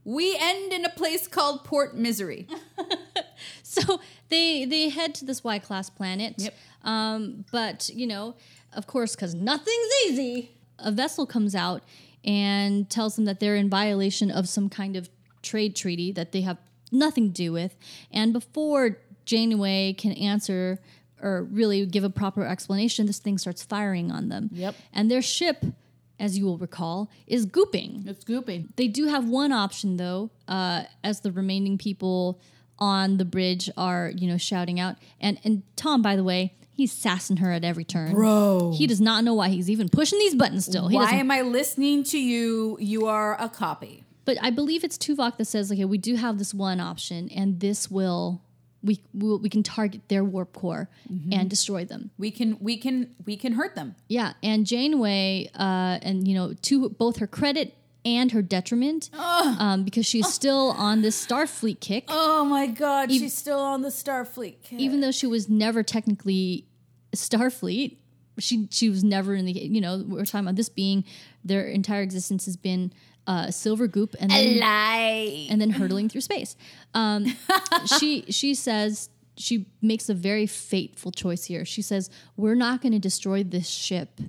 we end in a place called Port Misery. So they they head to this Y class planet. Yep. Um, but you know, of course, because nothing's easy, a vessel comes out and tells them that they're in violation of some kind of trade treaty that they have nothing to do with. And before Janeway can answer or really give a proper explanation, this thing starts firing on them. Yep. And their ship, as you will recall, is gooping. It's gooping. They do have one option though, uh, as the remaining people on the bridge are, you know, shouting out. And and Tom, by the way, he's sassing her at every turn. Bro. He does not know why he's even pushing these buttons still. He Why doesn't. am I listening to you? You are a copy. but I believe it's Tuvok that says, okay, we do have this one option, and this will we we, we can target their warp core and destroy them. We can we can we can hurt them. Yeah, and Janeway, uh, and you know, to both her credit and her detriment, um, because she's still on this Starfleet kick. Oh my god, she's still on the Starfleet. Kid. even though she was never technically Starfleet, she she was never in the you know we're talking about this being their entire existence has been uh, silver goop and then lie. and then hurtling through space. Um, she she says she makes a very fateful choice here. She says we're not going to destroy this ship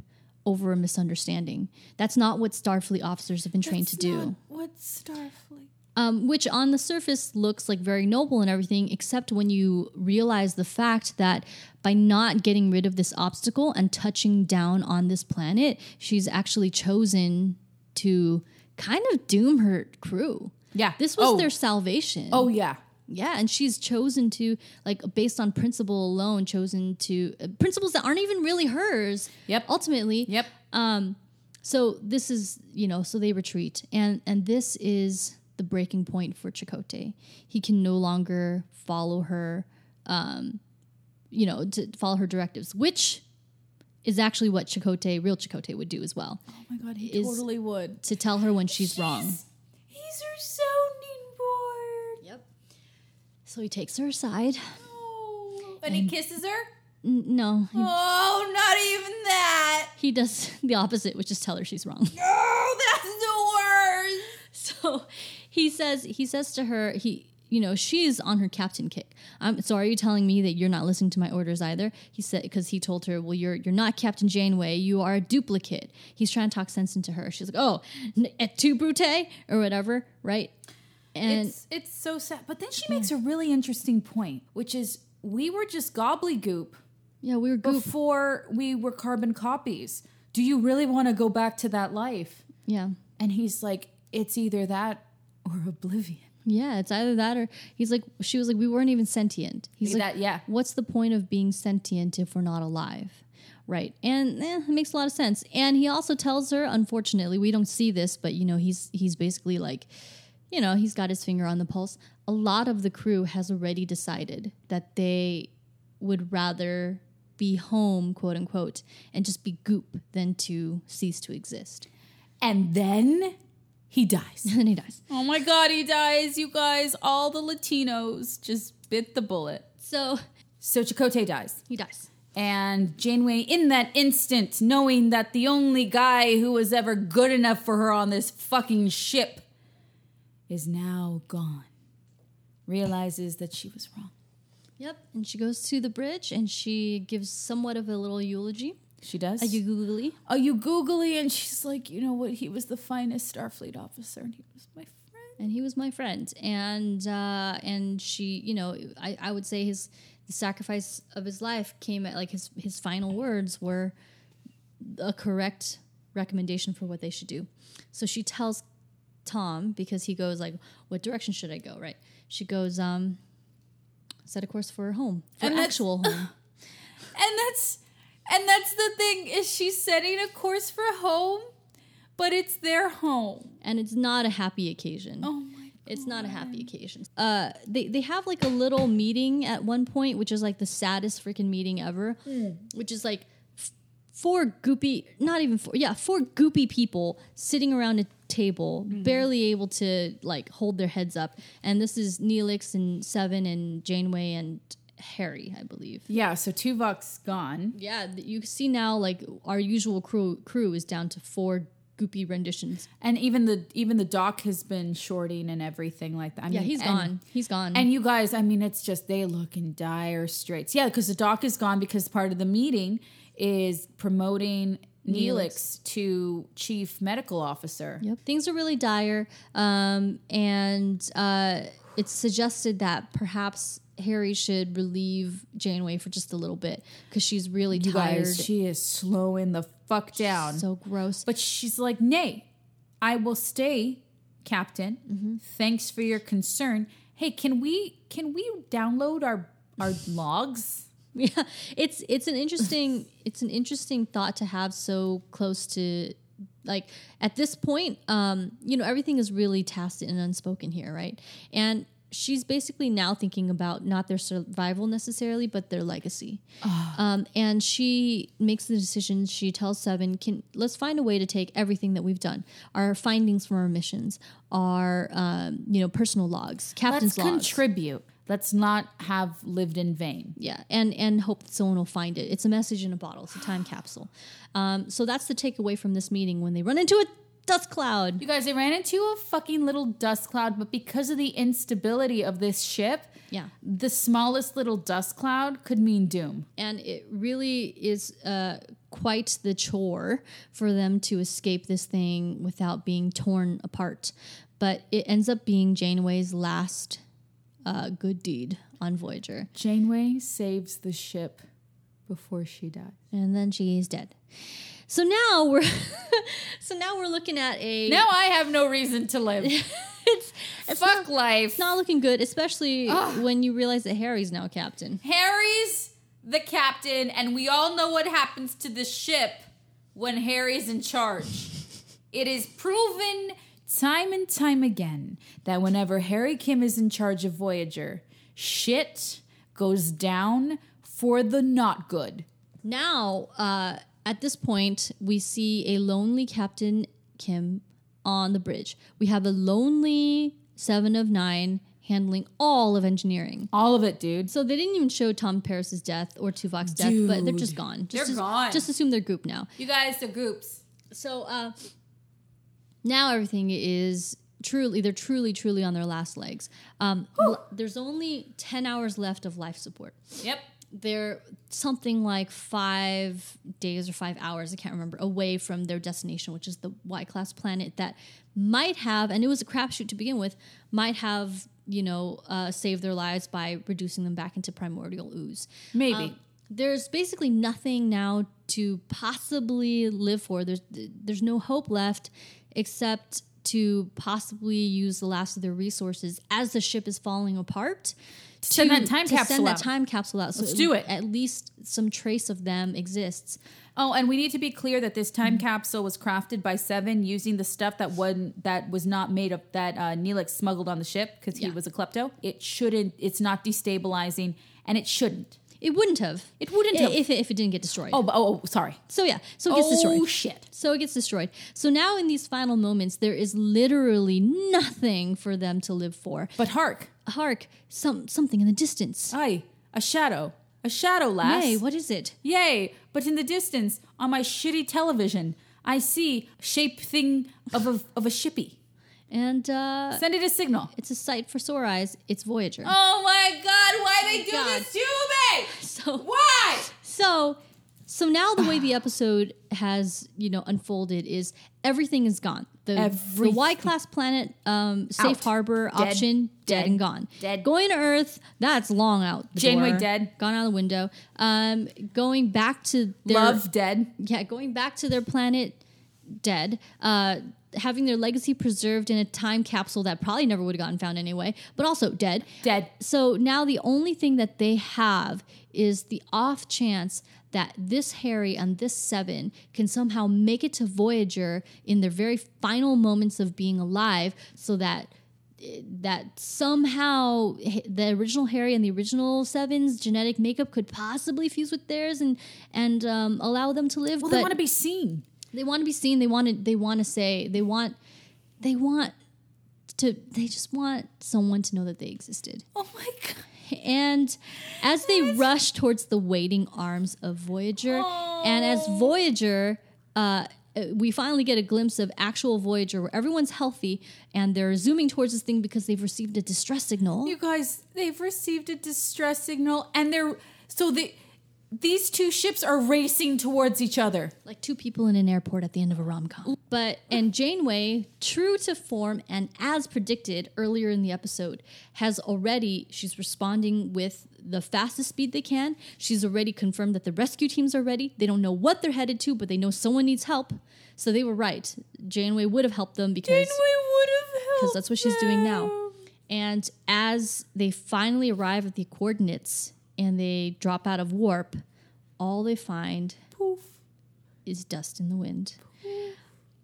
over a misunderstanding. That's not what Starfleet officers have been trained to do What Starfleet? um, which on the surface looks like very noble and everything, except when you realize the fact that by not getting rid of this obstacle and touching down on this planet, she's actually chosen to kind of doom her crew. Yeah. This was Oh. their salvation. Oh yeah. Yeah, and she's chosen to like based on principle alone, chosen to uh, principles that aren't even really hers. Yep. Ultimately, Yep. Um, so this is, you know, so they retreat, and and this is the breaking point for Chakotay. He can no longer follow her, um, you know, to follow her directives, which is actually what Chakotay, real Chakotay, would do as well, Oh my god, he totally would. to tell her when she's wrong. So he takes her aside. and he kisses her. N- no, he, Oh, not even that. he does the opposite, which is tell her she's wrong. Oh, that's the worst. So he says he says to her he you know she's on her captain kick. Um, so are you telling me that you're not listening to my orders either? He said because he told her, well you're you're not Captain Janeway, you are a duplicate. He's trying to talk sense into her. She's like, oh, et tu brute or whatever, right? And it's it's so sad. But then she makes a really interesting point, which is we were just gobbledygook yeah, we were goop. before we were carbon copies. Do you really want to go back to that life? Yeah. And he's like, it's either that or oblivion. Yeah, it's either that or he's like she was like we weren't even sentient. He's like That- yeah. What's the point of being sentient if we're not alive? Right. And eh, it makes a lot of sense. And he also tells her, unfortunately, we don't see this, but you know, he's he's basically like, you know, he's got his finger on the pulse. A lot of the crew has already decided that they would rather be home, quote unquote, and just be goop than to cease to exist. And then he dies. And then he dies. oh my God, he dies, you guys. All the Latinos just bit the bullet. So So Chakotay dies. he dies. And Janeway, in that instant, knowing that the only guy who was ever good enough for her on this fucking ship is now gone, realizes that she was wrong. Yep. And she goes to the bridge and she gives somewhat of a little eulogy. She does. Are you googly. Are you googly? And she's like, you know what? He was the finest Starfleet officer, and he was my friend. And he was my friend. And uh, and she, you know, I, I would say his the sacrifice of his life came at like his his final words were a correct recommendation for what they should do. So she tells Tom because he goes like, "What direction should I go?" Right? She goes, um, "Set a course for home, for And actual home." And that's and that's the thing is she's setting a course for home, but it's their home. and it's not a happy occasion. Oh my It's not a happy occasion. Uh, they they have like a little meeting at one point, which is like the saddest freaking meeting ever, which is like four goopy, not even four, yeah, four goopy people sitting around a table, mm-hmm. barely able to like hold their heads up, and this is Neelix and Seven and Janeway and Harry, I believe. Yeah, so Tuvok's gone. Yeah, you see now like our usual crew crew is down to four goopy renditions. And even the even the doc has been shorting and everything like that. I Yeah, mean, he's and- gone. He's gone. And you guys, I mean, it's just they look in dire straits. Yeah, because the doc is gone because part of the meeting is promoting Neelix to chief medical officer. Yep. Things are really dire. Um, and uh, it's suggested that perhaps Harry should relieve Janeway for just a little bit because she's really You tired. guys, she is slowing the fuck down. so gross. But she's like, nay, I will stay, Captain. Mm-hmm. Thanks for your concern. Hey, can we can we download our our logs? yeah, it's it's an interesting it's an interesting thought to have so close to like at this point um you know everything is really tacit and unspoken here right? And she's basically now thinking about not their survival necessarily but their legacy. Um and she makes the decision. She tells seven can let's find a way to take everything that we've done. Our findings from our missions our um you know personal logs captain's Let's logs contribute. Let's not have lived in vain. yeah and and hope that someone will find it. It's a message in a bottle. It's a time capsule. Um, so that's the takeaway from this meeting when they run into a dust cloud. You guys, they ran into a fucking little dust cloud, but because of the instability of this ship, yeah. the smallest little dust cloud could mean doom. and it really is uh, quite the chore for them to escape this thing without being torn apart. But it ends up being janeway's last uh, good deed on voyager Janeway saves the ship before she dies. and then she's dead so now we're so now we're looking at a Now I have no reason to live. it's it's Fuck not, life. it's not looking good, especially when you realize that Harry's now captain. Harry's the captain, and we all know what happens to the ship when Harry's in charge. It is proven time and time again that whenever Harry Kim is in charge of Voyager, shit goes down for the not good. Now, uh, at this point, we see a lonely Captain Kim on the bridge. We have a lonely Seven of Nine, handling all of engineering. All of it, dude. So they didn't even show Tom Paris's death or Tuvok's death, but they're just gone. They're Just as- gone. Just assume they're goop now. You guys, they're groups. So uh, now everything is truly they're truly truly on their last legs. Um, there's only ten hours left of life support. Yep. They're something like five days or five hours, I can't remember, away from their destination, which is the Y class planet that might have, and it was a crapshoot to begin with, might have, you know, uh, saved their lives by reducing them back into primordial ooze. Maybe. Um, there's basically nothing now to possibly live for. There's there's no hope left except to possibly use the last of their resources as the ship is falling apart. To send that time to capsule send out. that time capsule out. So Let's do it. At least some trace of them exists. Oh, and we need to be clear that this time capsule was crafted by Seven using the stuff that wasn't that was not made of that uh, Neelix smuggled on the ship because he Yeah. was a klepto. It shouldn't. It's not destabilizing, and it shouldn't. It wouldn't have. It wouldn't have. if it, if it didn't get destroyed. Oh, oh, oh, sorry. So yeah, so it gets oh destroyed. Oh shit. So it gets destroyed. So now in these final moments, there is literally nothing for them to live for. But hark, Hark, some something in the distance. aye, a shadow, a shadow, lass. Yay, what is it? Yay! But in the distance, on my shitty television, I see shape thing of a of a shippy. And uh, Send it a signal. it's a sight for sore eyes. It's Voyager. Oh my god! Why they do God. this to me? So Why? so so now the way the episode has you know unfolded is everything is gone. The, the Y class planet um, safe Out. harbor Dead. option dead, Dead. and gone. Dead. Going to Earth that's long out. The Janeway door. dead. Gone out the window. Um, going back to their Love dead. yeah, going back to their planet dead, uh, having their legacy preserved in a time capsule that probably never would have gotten found anyway, but also dead. Dead. So now the only thing that they have is the off chance that this Harry and this Seven can somehow make it to Voyager in their very final moments of being alive so that that somehow the original Harry and the original Seven's genetic makeup could possibly fuse with theirs and and um, allow them to live. Well, but they want to be seen. They want to be seen. They want to. They want to say. They want. They want to. They just want someone to know that they existed. Oh my god. And as they rush towards the waiting arms of Voyager, and as Voyager, uh, we finally get a glimpse of actual Voyager where everyone's healthy and they're zooming towards this thing because they've received a distress signal. You guys, they've received a distress signal, and they're so they. These two ships are racing towards each other. like two people in an airport at the end of a rom com. But and Janeway, true to form and as predicted earlier in the episode, has already she's responding with the fastest speed they can. She's already confirmed that the rescue teams are ready. They don't know what they're headed to, but they know someone needs help. So they were right. Janeway would have helped them because Janeway would have helped. because that's what she's doing now. And as they finally arrive at the coordinates and they drop out of warp, all they find Poof. is dust in the wind.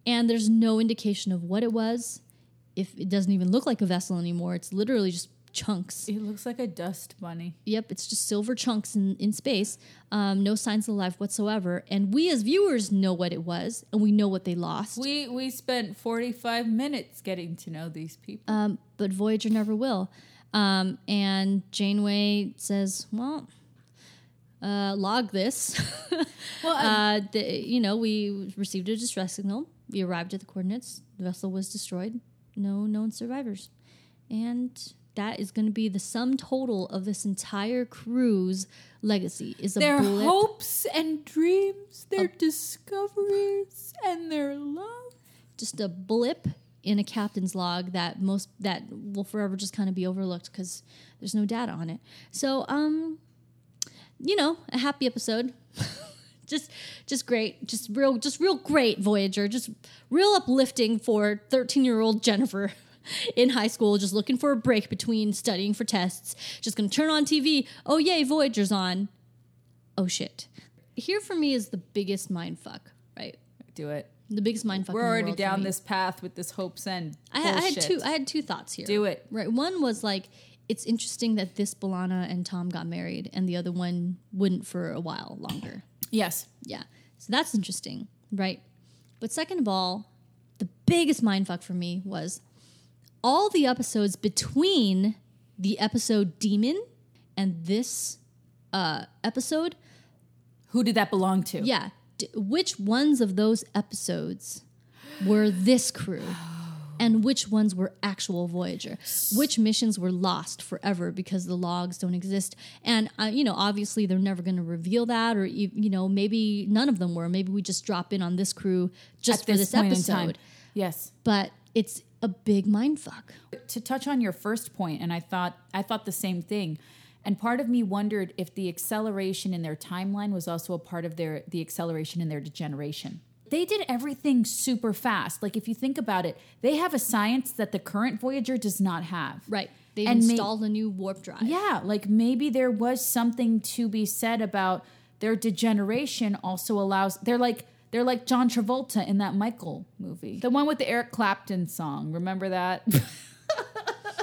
And there's no indication of what it was. If it doesn't even look like a vessel anymore, it's literally just chunks. It looks like a dust bunny. Yep, it's just silver chunks in, in space. Um, no signs of life whatsoever. And we as viewers know what it was, and we know what they lost. We we spent forty five minutes getting to know these people. um, but Voyager never will. Um, and Janeway says, "Well, uh, log this. Well, uh, the, you know, we received a distress signal. We arrived at the coordinates. The vessel was destroyed. No known survivors, and that is going to be the sum total of this entire crew's legacy. Is a their blip. hopes and dreams, their discoveries, and their love. just a blip in a captain's log that most that will forever just kind of be overlooked because there's no data on it. So, um, you know, a happy episode. just, just great. Just real, just real great. Voyager. Just real uplifting for 13 year old Jennifer. In high school, just looking for a break between studying for tests, just gonna turn on TV. Oh, yay, Voyager's on. Oh, shit. Here for me is the biggest mind fuck, right? Do it. The biggest mind fuck. We're already down this path with this hopes and I, had- I had two. I had two thoughts here. Do it. Right. One was like it's interesting that this B'Elanna and Tom got married, and the other one wouldn't for a while longer. Yes. Yeah. So that's interesting, right? But second of all, the biggest mindfuck for me was all the episodes between the episode Demon and this uh, episode, Who did that belong to? yeah, which ones of those episodes were this crew? And which ones were actual Voyager? Which missions were lost forever because the logs don't exist? And uh, you know, obviously, they're never going to reveal that, or you know, maybe none of them were. Maybe we just drop in on this crew just At for this in episode. Yes. But it's a big mind fuck. to touch on your first point and i thought i thought the same thing and part of me wondered if the acceleration in their timeline was also a part of their the acceleration in their degeneration they did everything super fast like if you think about it they have a science that the current voyager does not have Right. They And installed a new warp drive. yeah like maybe there was something to be said about their degeneration also allows they're like they're like John Travolta in that Michael movie. The one with the Eric Clapton song. Remember that?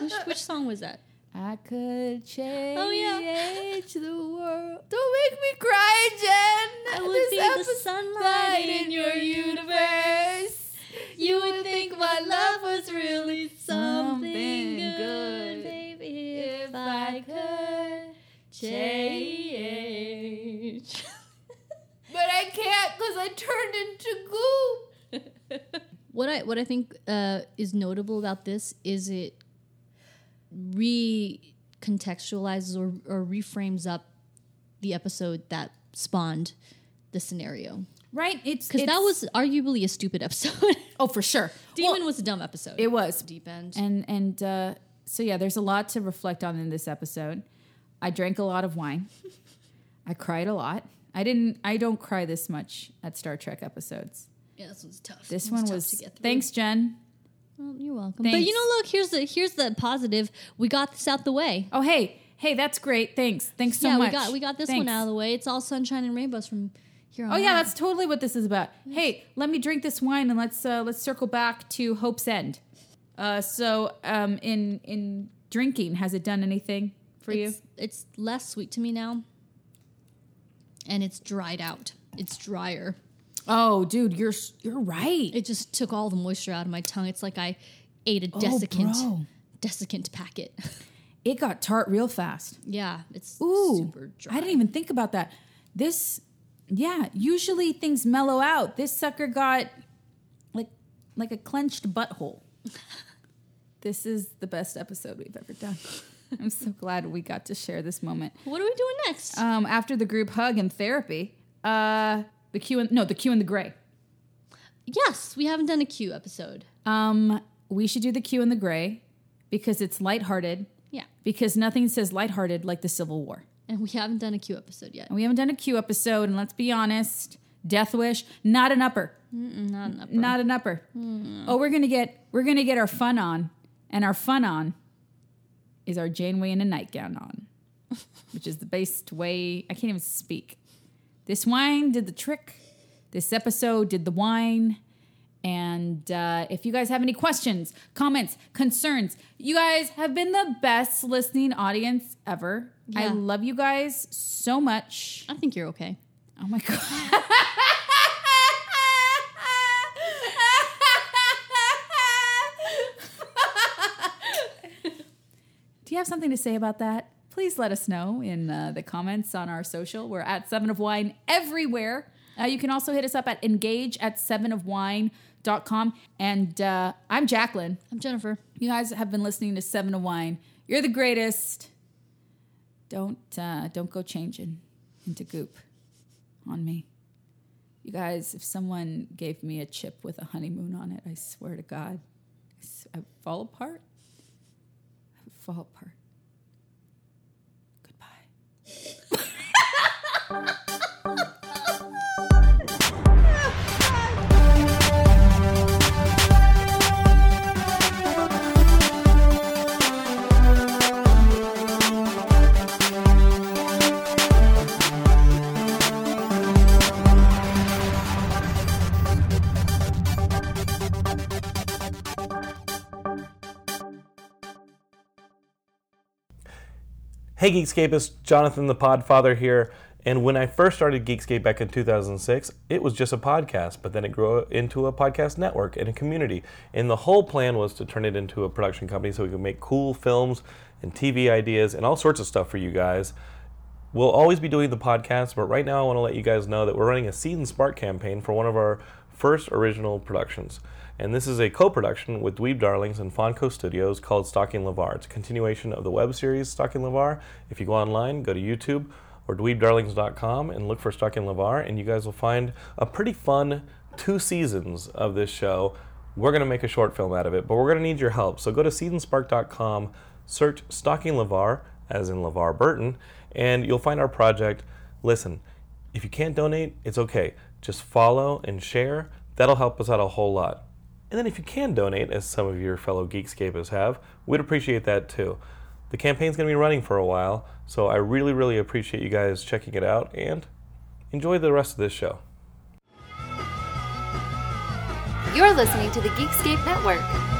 Which, which song was that? I could change Oh, yeah. the world. Don't make me cry, Jen. I would This be the sunlight in your universe. You would think my love was really something, Something good, baby, If I could change. But I can't because I turned into goo. what I what I think uh, is notable about this is it recontextualizes or, or reframes up the episode that spawned the scenario Right? It's because that was arguably a stupid episode. oh for sure. Demon Well, was a dumb episode. it was deep end. and and uh, so yeah, there's a lot to reflect on in this episode. I drank a lot of wine. I cried a lot. I didn't. I don't cry this much at Star Trek episodes. yeah, this one's tough. This It one was. Thanks, Jen. Well, you're welcome. But you know, look, here's the here's the positive. We got this out the way. Oh hey, hey, that's great. Thanks, thanks so yeah, much. we got we got this one out of the way. It's all sunshine and rainbows from here on Oh yeah, out. that's totally what this is about. Hey, let me drink this wine and let's uh, let's circle back to Hope's End. Uh, so um, in in drinking, has it done anything for you? it's, it's less sweet to me now, and it's dried out. It's drier. Oh, dude, you're you're right. It just took all the moisture out of my tongue. It's like I ate a Oh, desiccant bro. desiccant packet. It got tart real fast. yeah, it's Ooh, super dry. I didn't even think about that. This, yeah, usually things mellow out. This sucker got like like a clenched butthole. this is the best episode we've ever done. I'm so glad we got to share this moment. What are we doing next? Um, after the group hug and therapy, uh, the Q and no, the Q and the gray. yes, we haven't done a Q episode. Um, we should do the Q and the gray because it's lighthearted. Yeah, Because nothing says lighthearted like the Civil War. and we haven't done a Q episode yet. And we haven't done a Q episode, and let's be honest, Death Wish, not an upper. Not an upper. Not an upper. Oh, we're gonna get we're gonna get our fun on, and our fun on is our Janeway in a nightgown on, which is the best way. I can't even speak. This wine did the trick. This episode did the wine. And uh, if you guys have any questions, comments, concerns, you guys have been the best listening audience ever. I love you guys so much. I think you're okay. Oh my god. Do you have something to say about that? Please let us know in uh, the comments on our social. We're at Seven of Wine everywhere. Uh, you can also hit us up at engage at sevenofwine.com. And uh, I'm Jacqueline. I'm Jennifer. You guys have been listening to Seven of Wine. You're the greatest. Don't uh, don't go changing into goop on me. You guys, if someone gave me a chip with a honeymoon on it, I swear to God, I'd fall apart. I would fall apart. Hey Geekscapists, Jonathan the Podfather here. And when I first started Geekscape back in 2006, it was just a podcast, but then it grew into a podcast network and a community. And the whole plan was to turn it into a production company so we could make cool films and TV ideas and all sorts of stuff for you guys. We'll always be doing the podcast, but right now I want to let you guys know that we're running a Seed and Spark campaign for one of our first original productions. And this is a co production with Dweeb Darlings and Fonco Studios called Stalking LeVar. It's a continuation of the web series Stalking LeVar. If you go online, go to YouTube or dweebdarlings.com and look for Stalking LeVar, and you guys will find a pretty fun two seasons of this show. We're going to make a short film out of it, but we're going to need your help. So go to seedandspark.com, search Stalking LeVar, as in LeVar Burton, and you'll find our project. Listen, if you can't donate, it's okay. Just follow and share. That'll help us out a whole lot. And then if you can donate, as some of your fellow Geekscapists have, we'd appreciate that too. The campaign's going to be running for a while, so I really, really appreciate you guys checking it out and enjoy the rest of this show. You're listening to the Geekscape Network.